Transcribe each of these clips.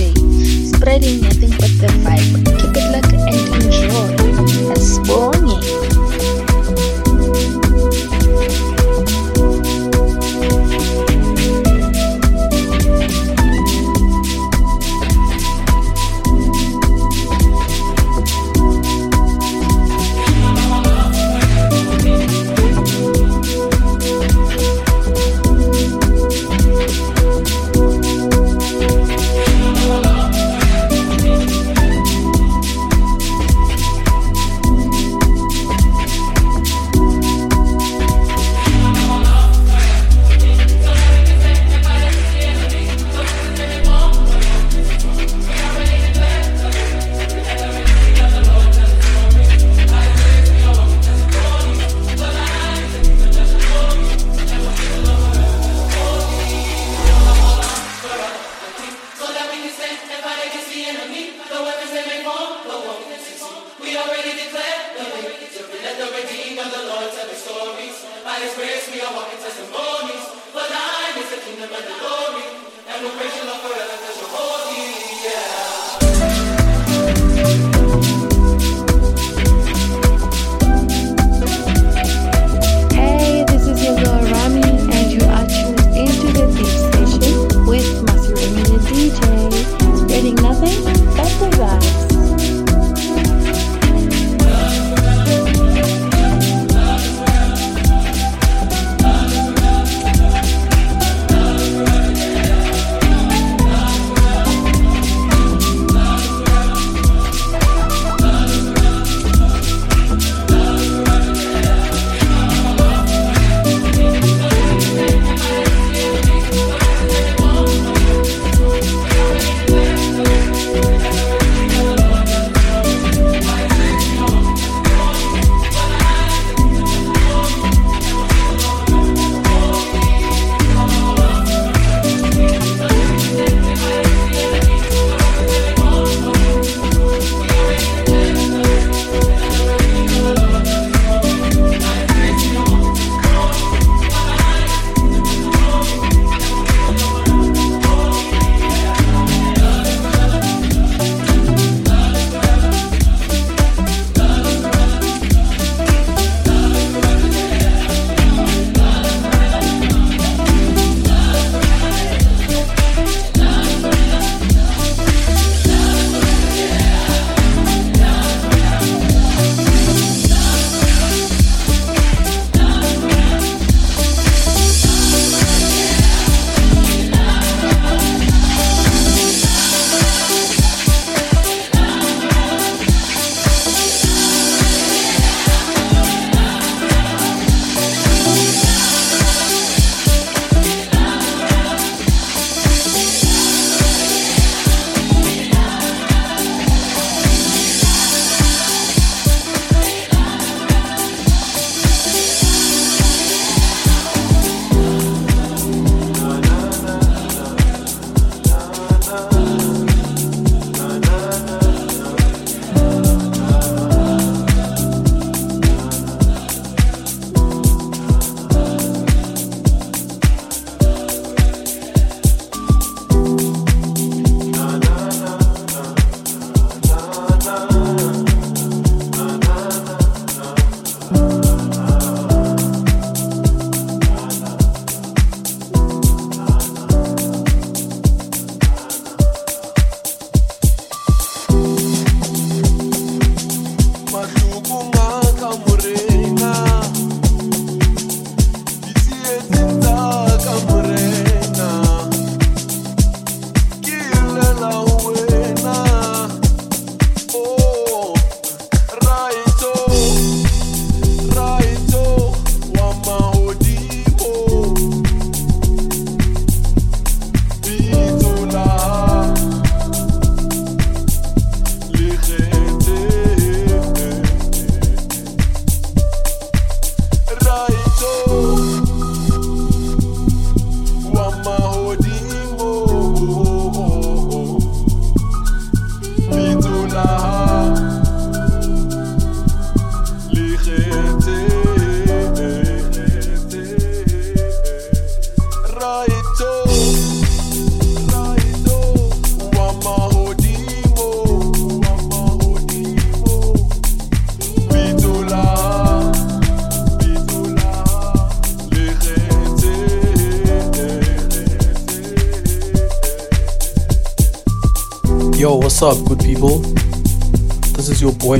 Spreading nothing but the vibe.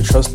Trust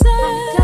No,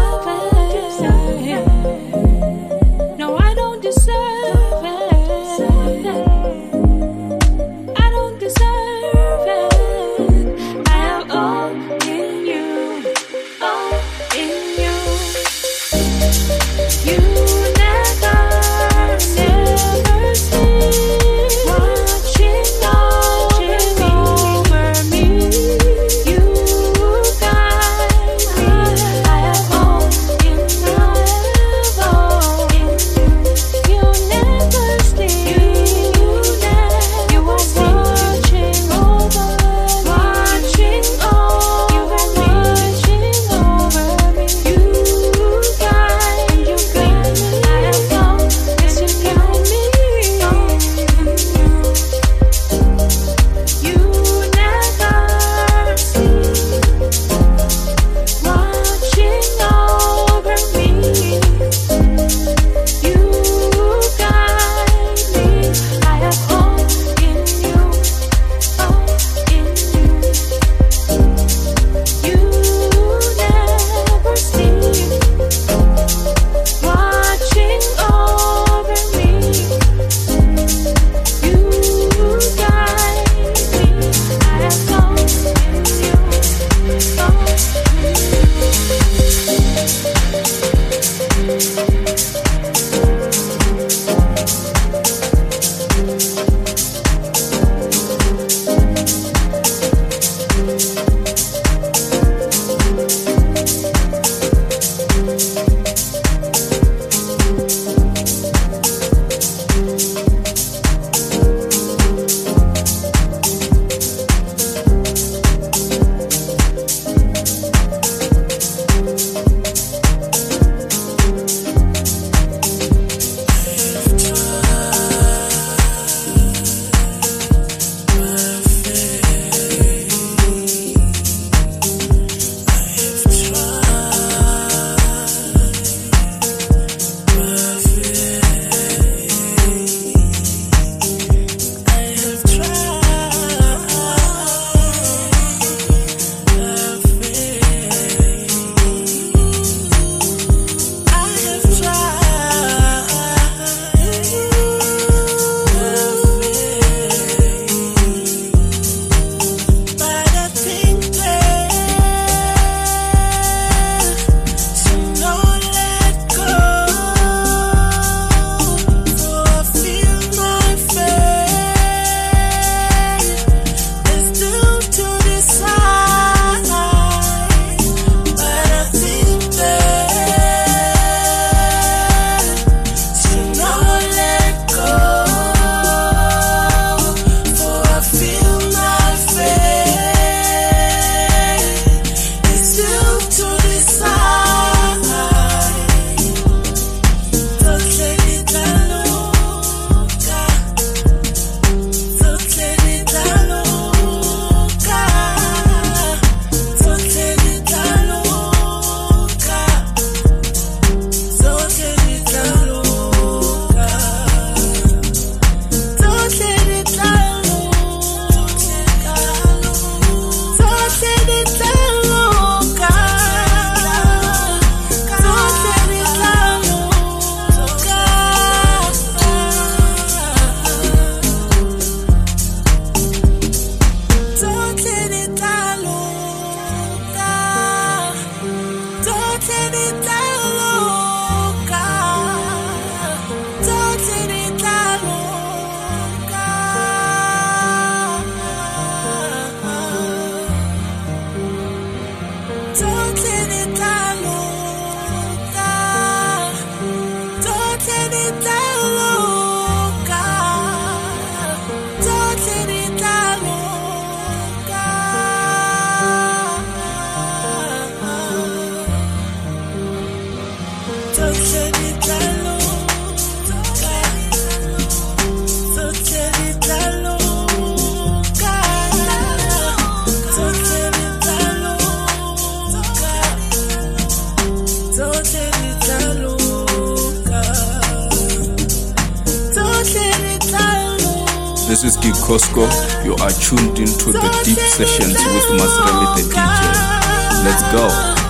Cosco. You are tuned into the deep sessions with Maseremi the DJ. Let's go.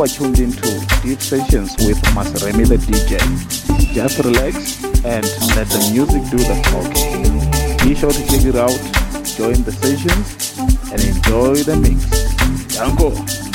You are tuned into Deep Sessions with Maseremi the DJ. Just relax and let the music do the talking. Be sure to check it out, join the sessions, and enjoy the mix. Django.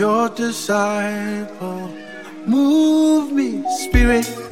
Your disciple. Move me, Spirit.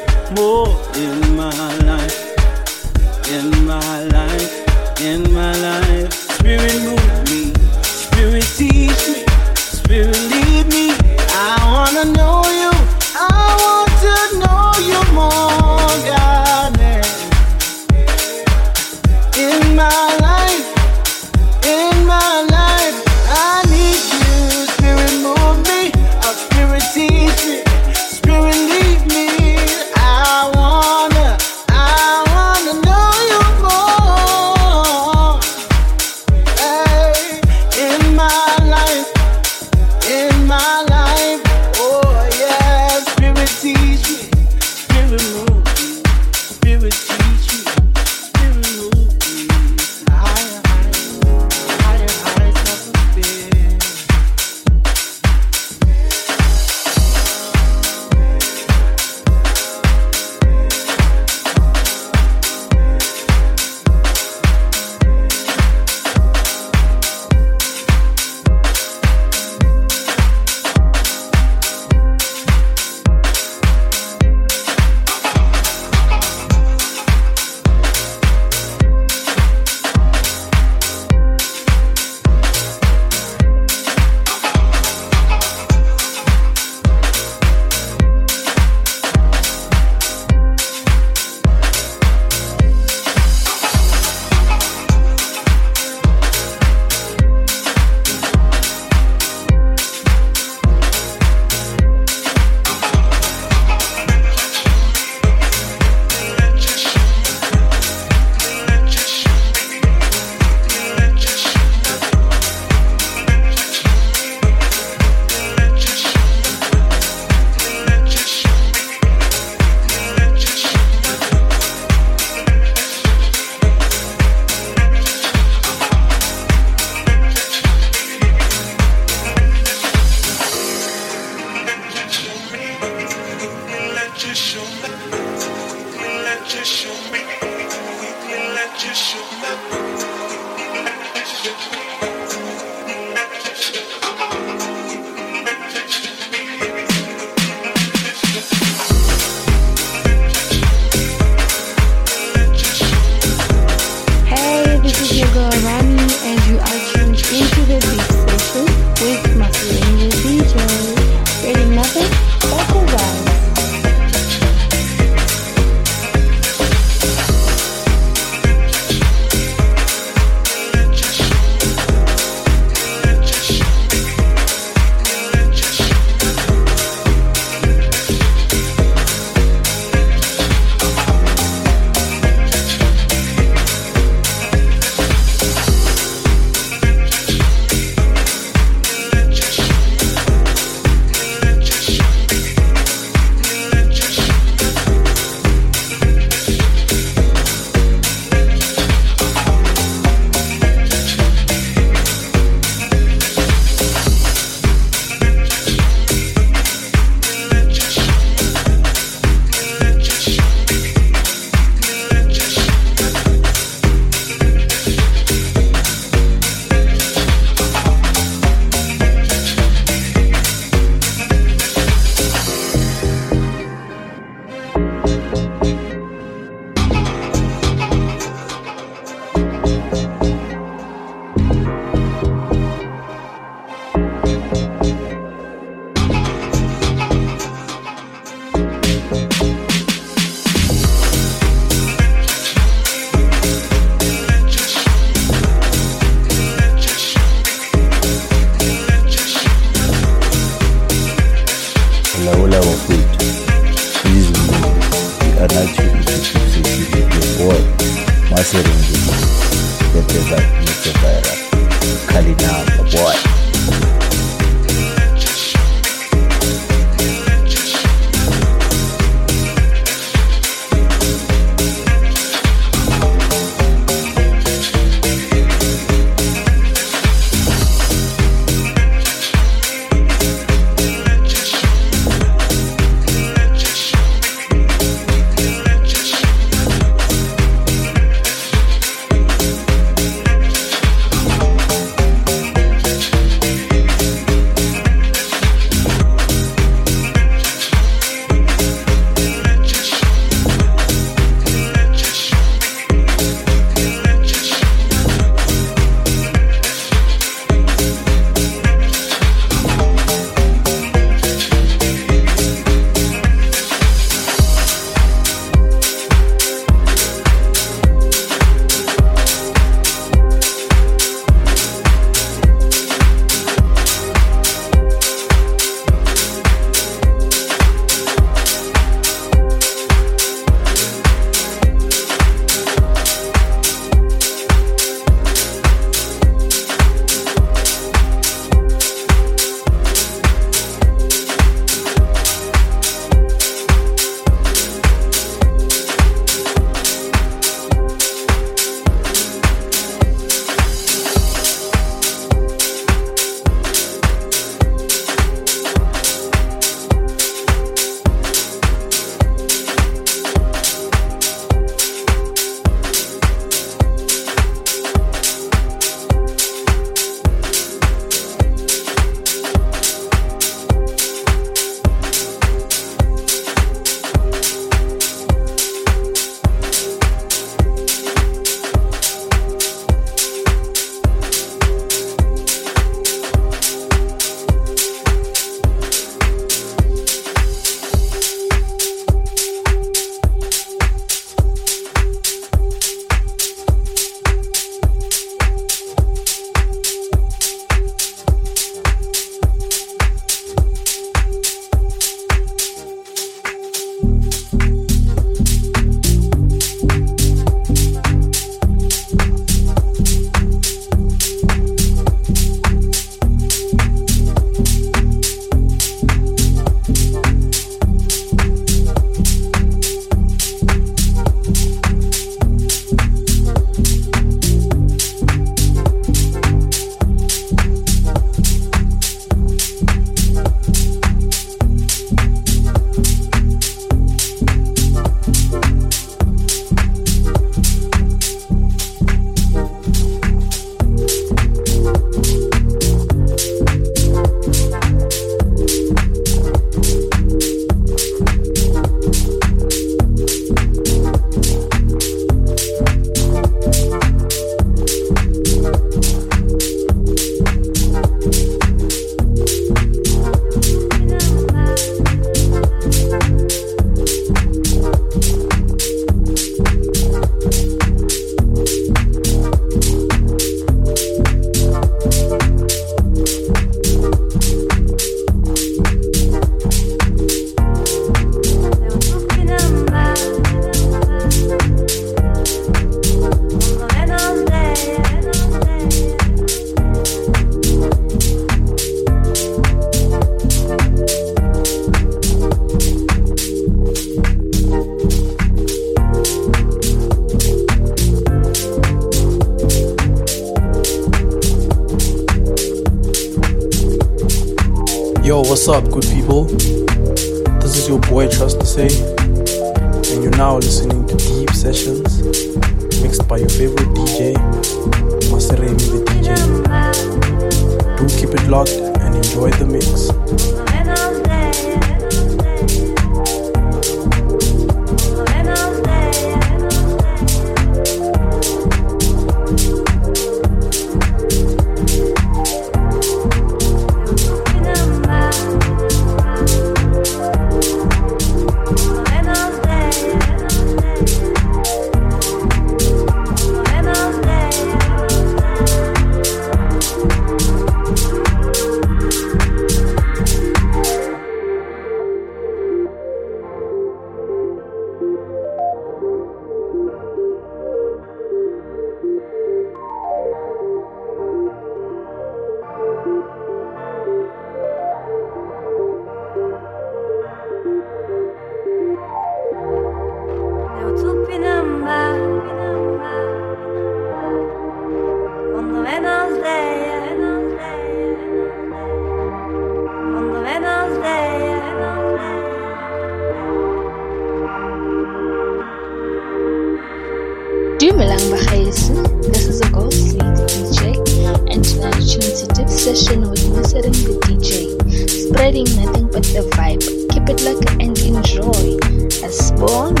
Born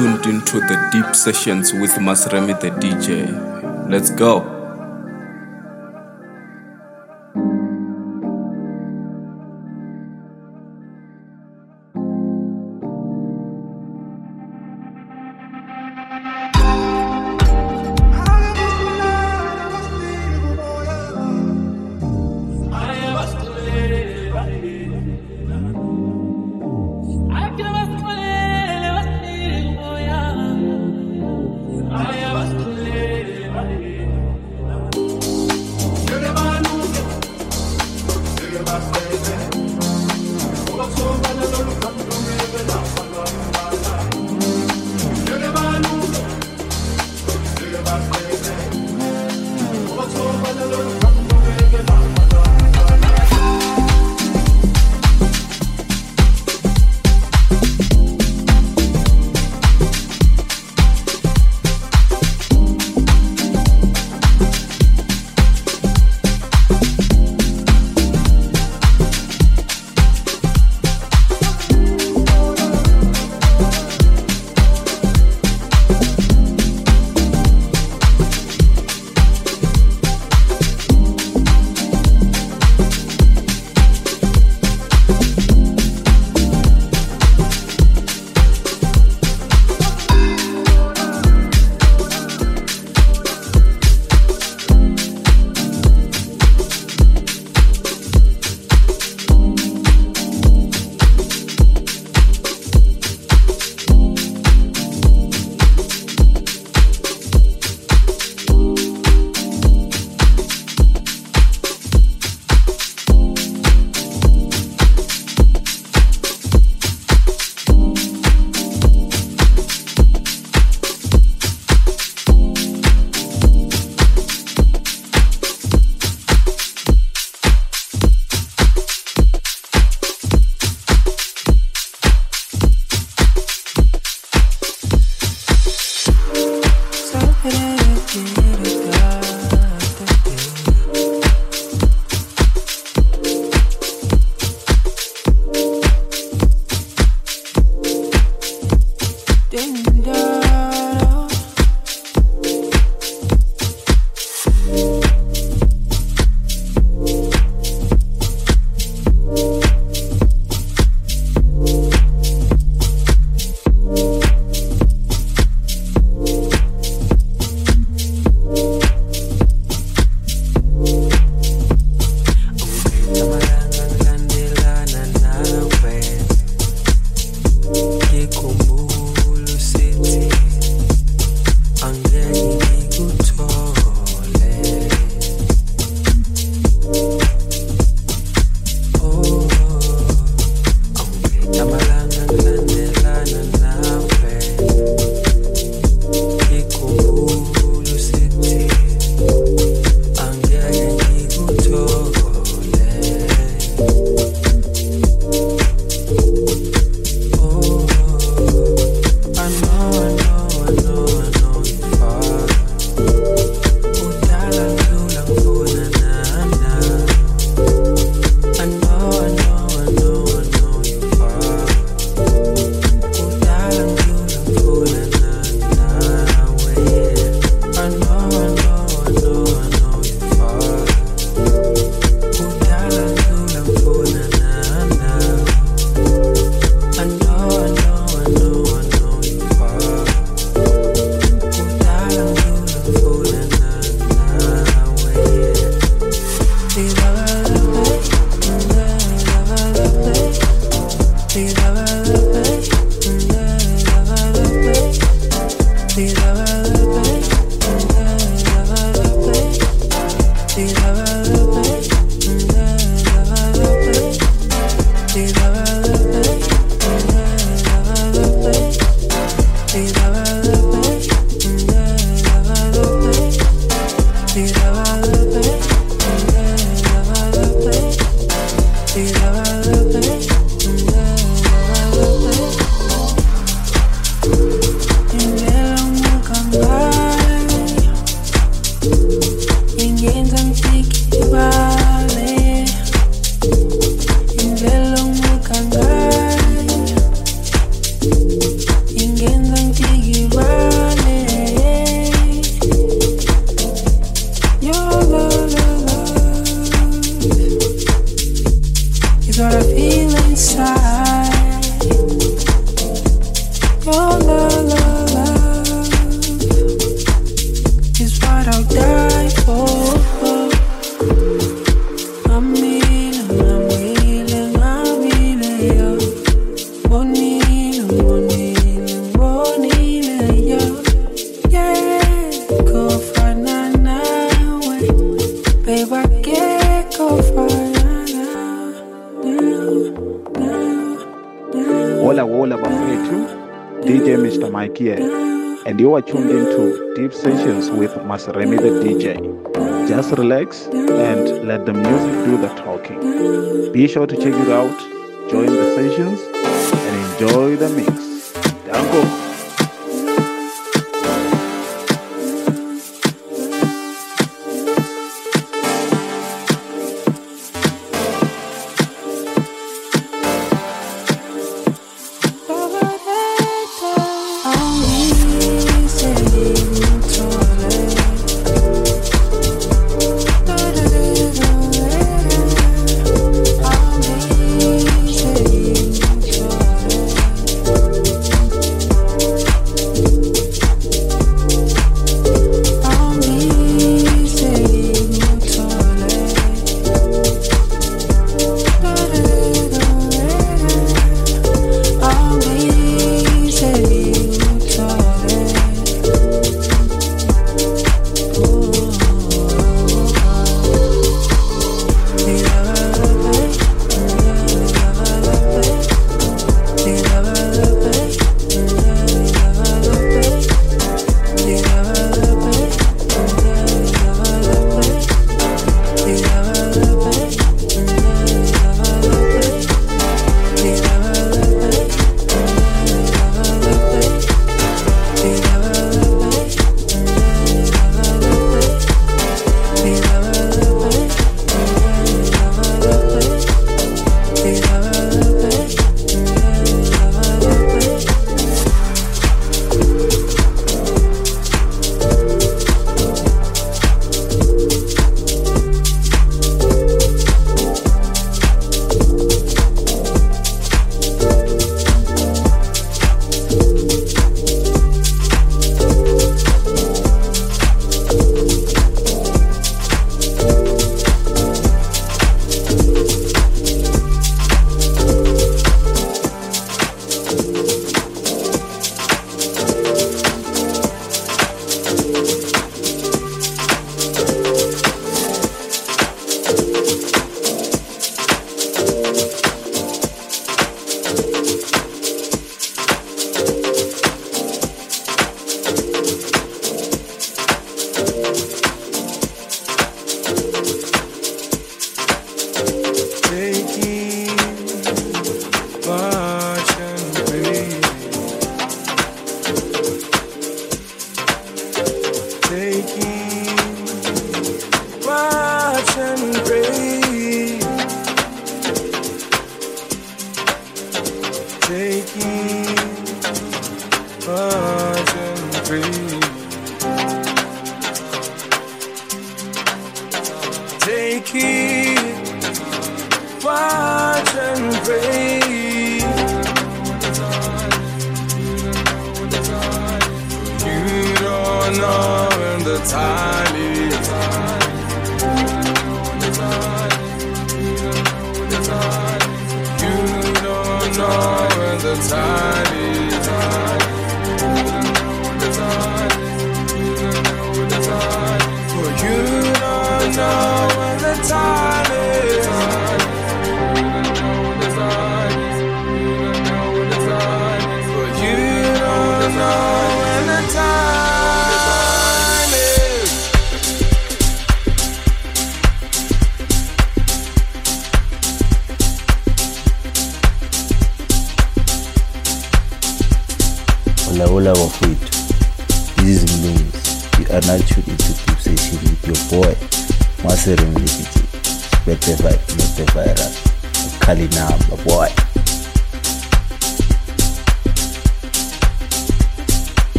tuned into the deep sessions with Maseremi the DJ. Let's go. With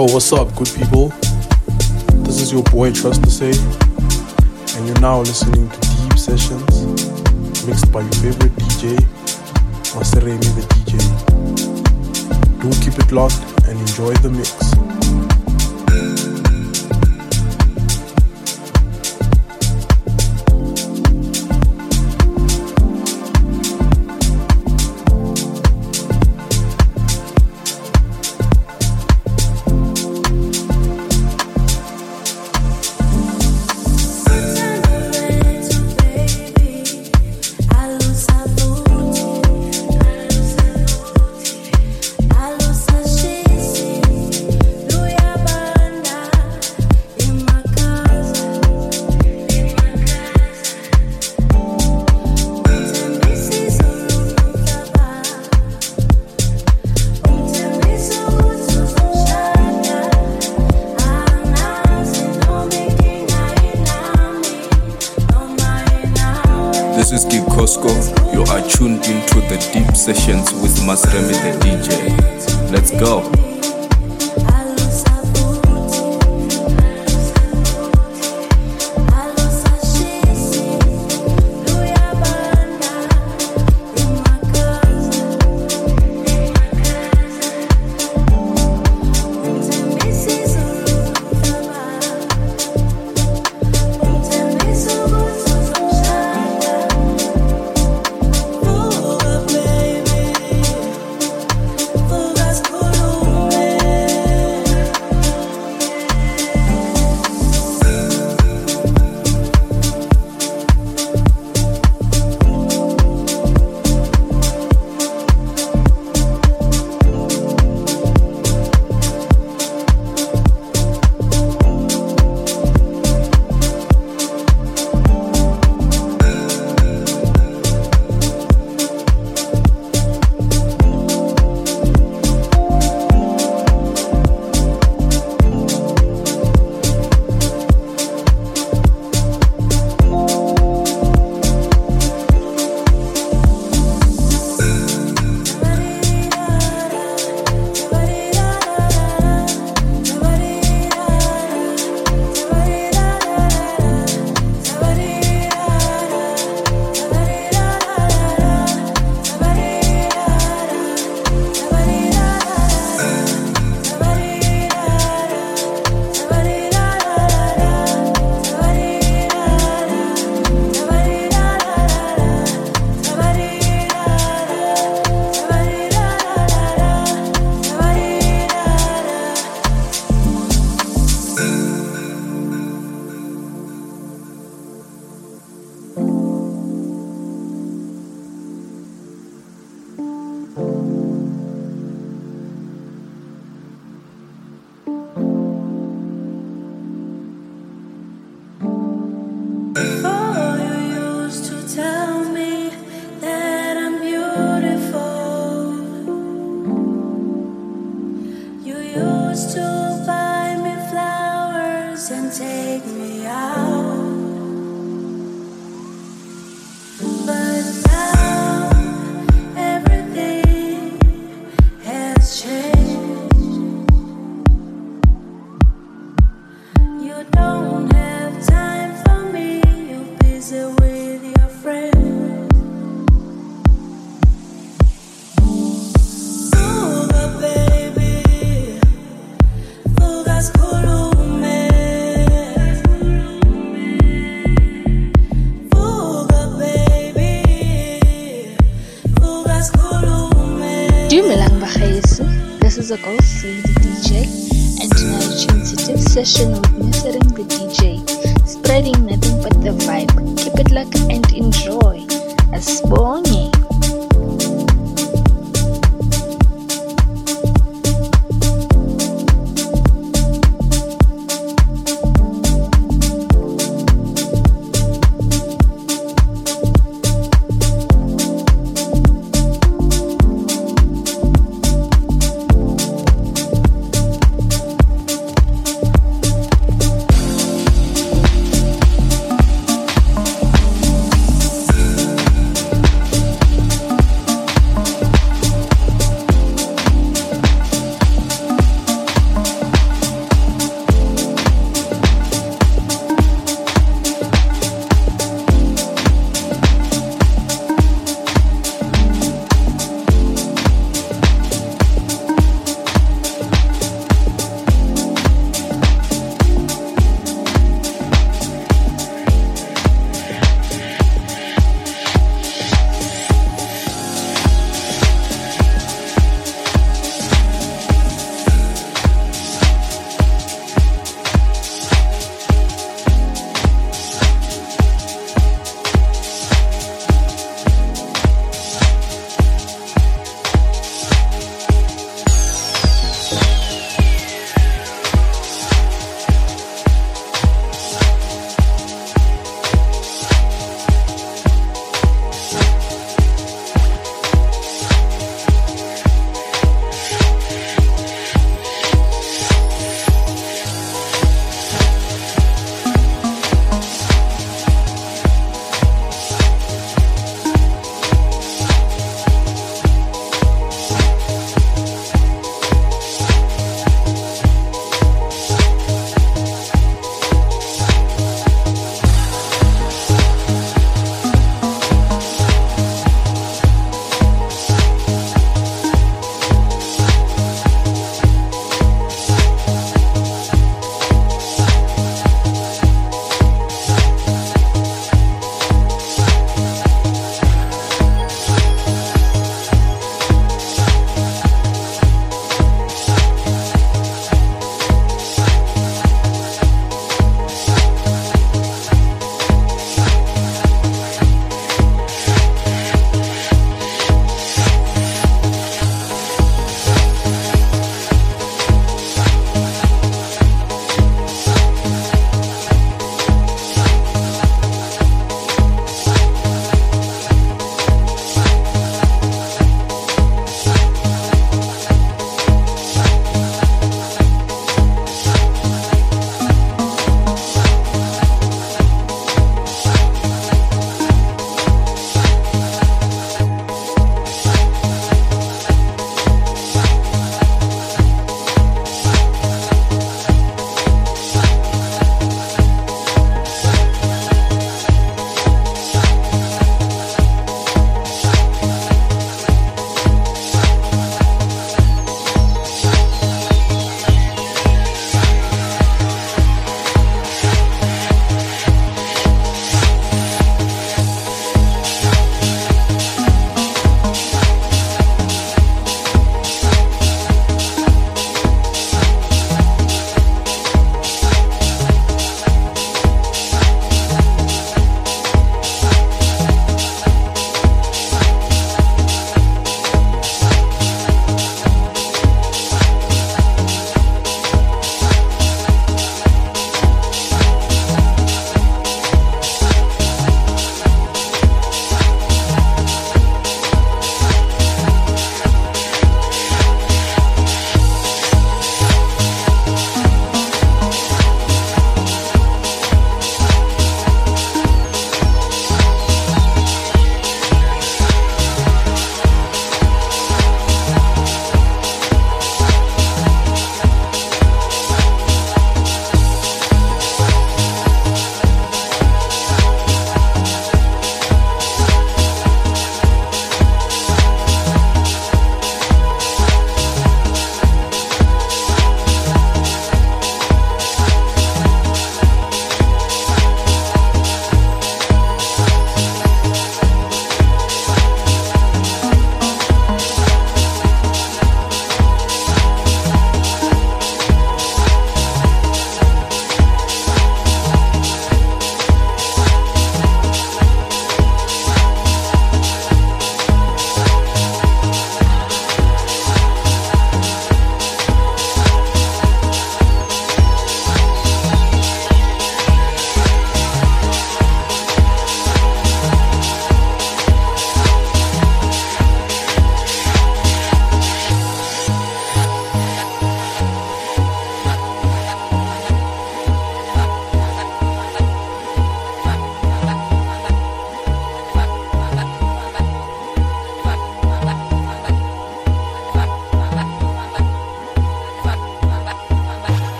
Yo, what's up, good people? This is your boy Trust to Say, and you're now listening to Deep Sessions mixed by your favorite DJ, Maseremi the DJ. Do keep it locked and enjoy the mix.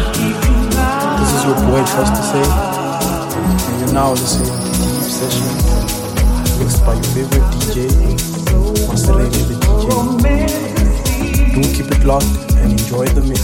This is your boy Trust to Say, and you're now listening to Deep Session, mixed by your favorite DJ, Maseremi the DJ. Do keep it locked and enjoy the mix.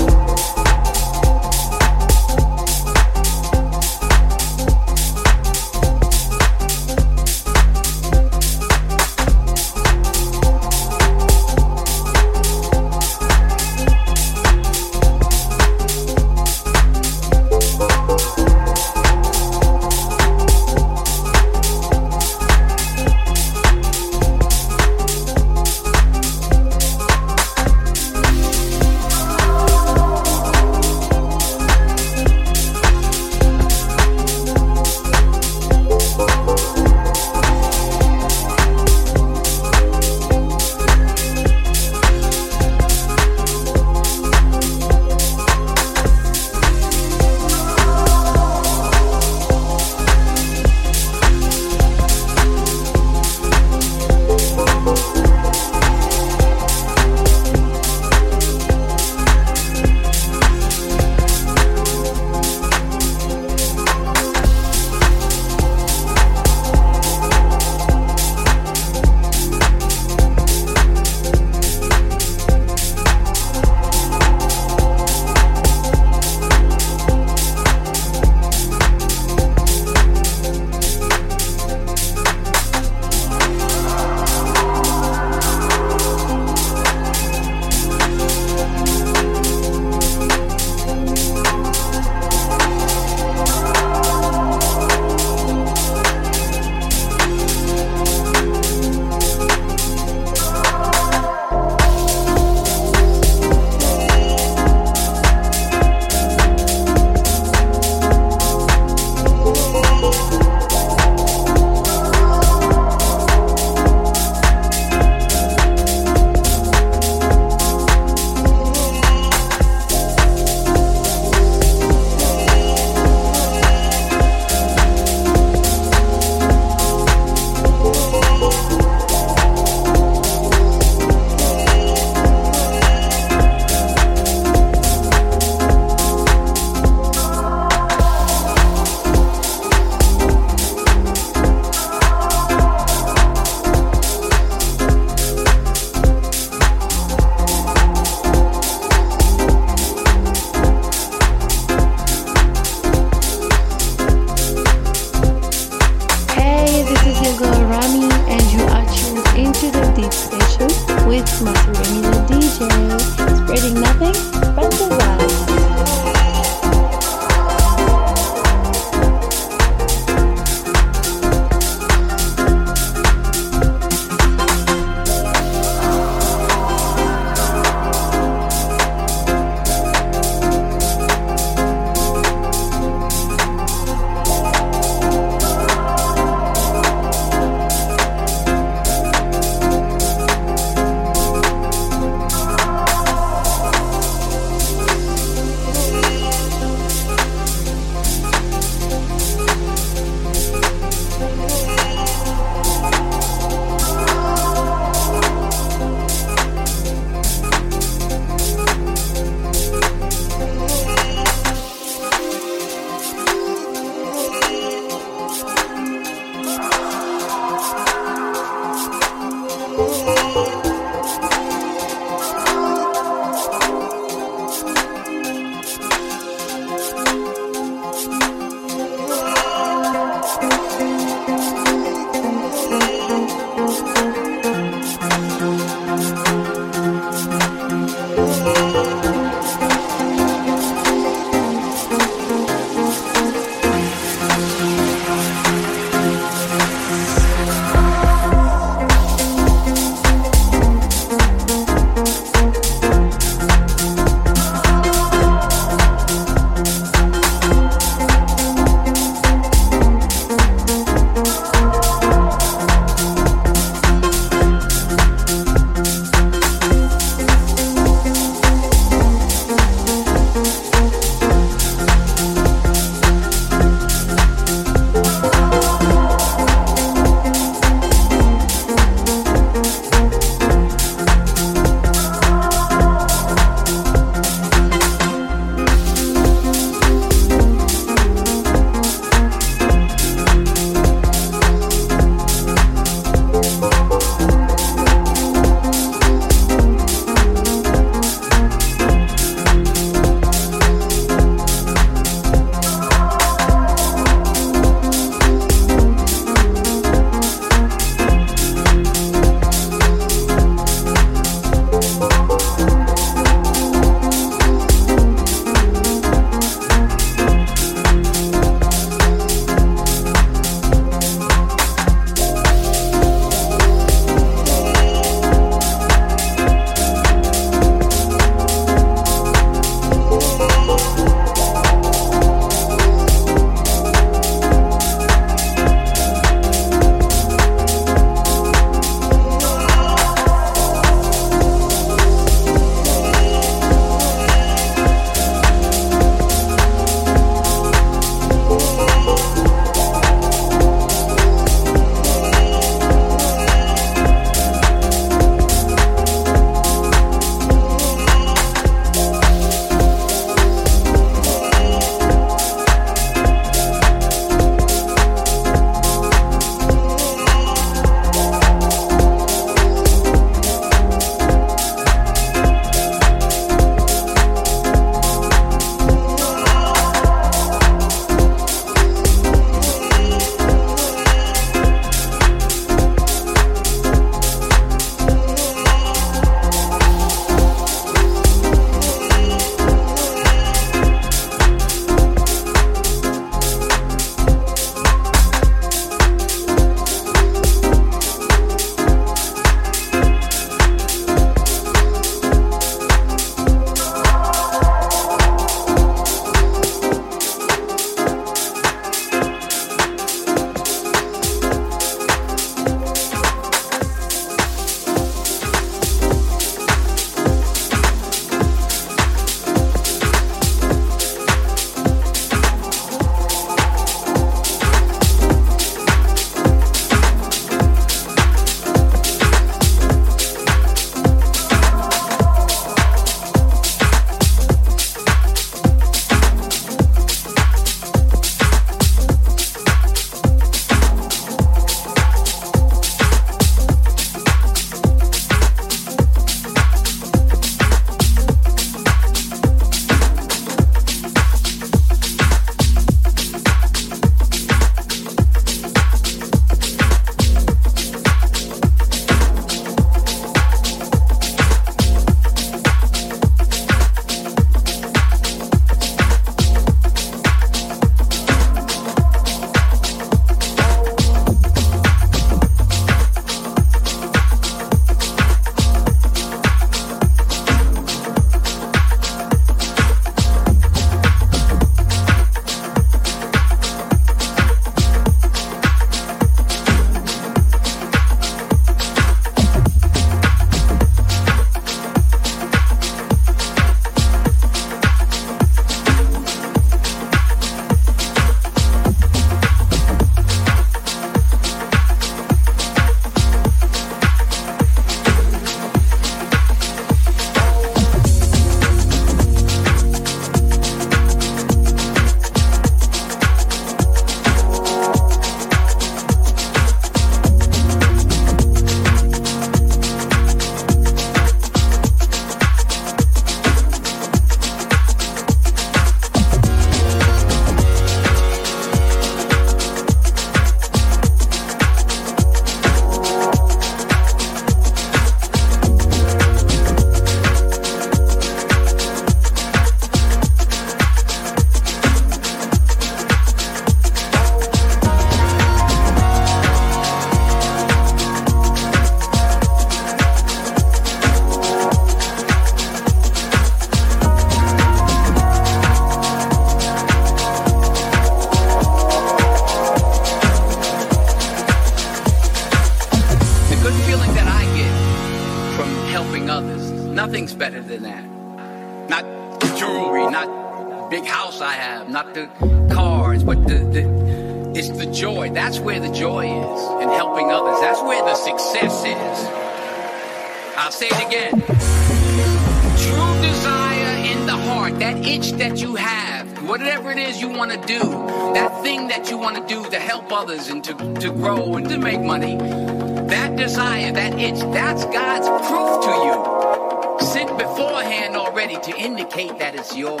to grow and to make money, that desire, that itch, that's God's proof to you, sent beforehand already to indicate that it's yours.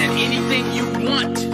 And anything you want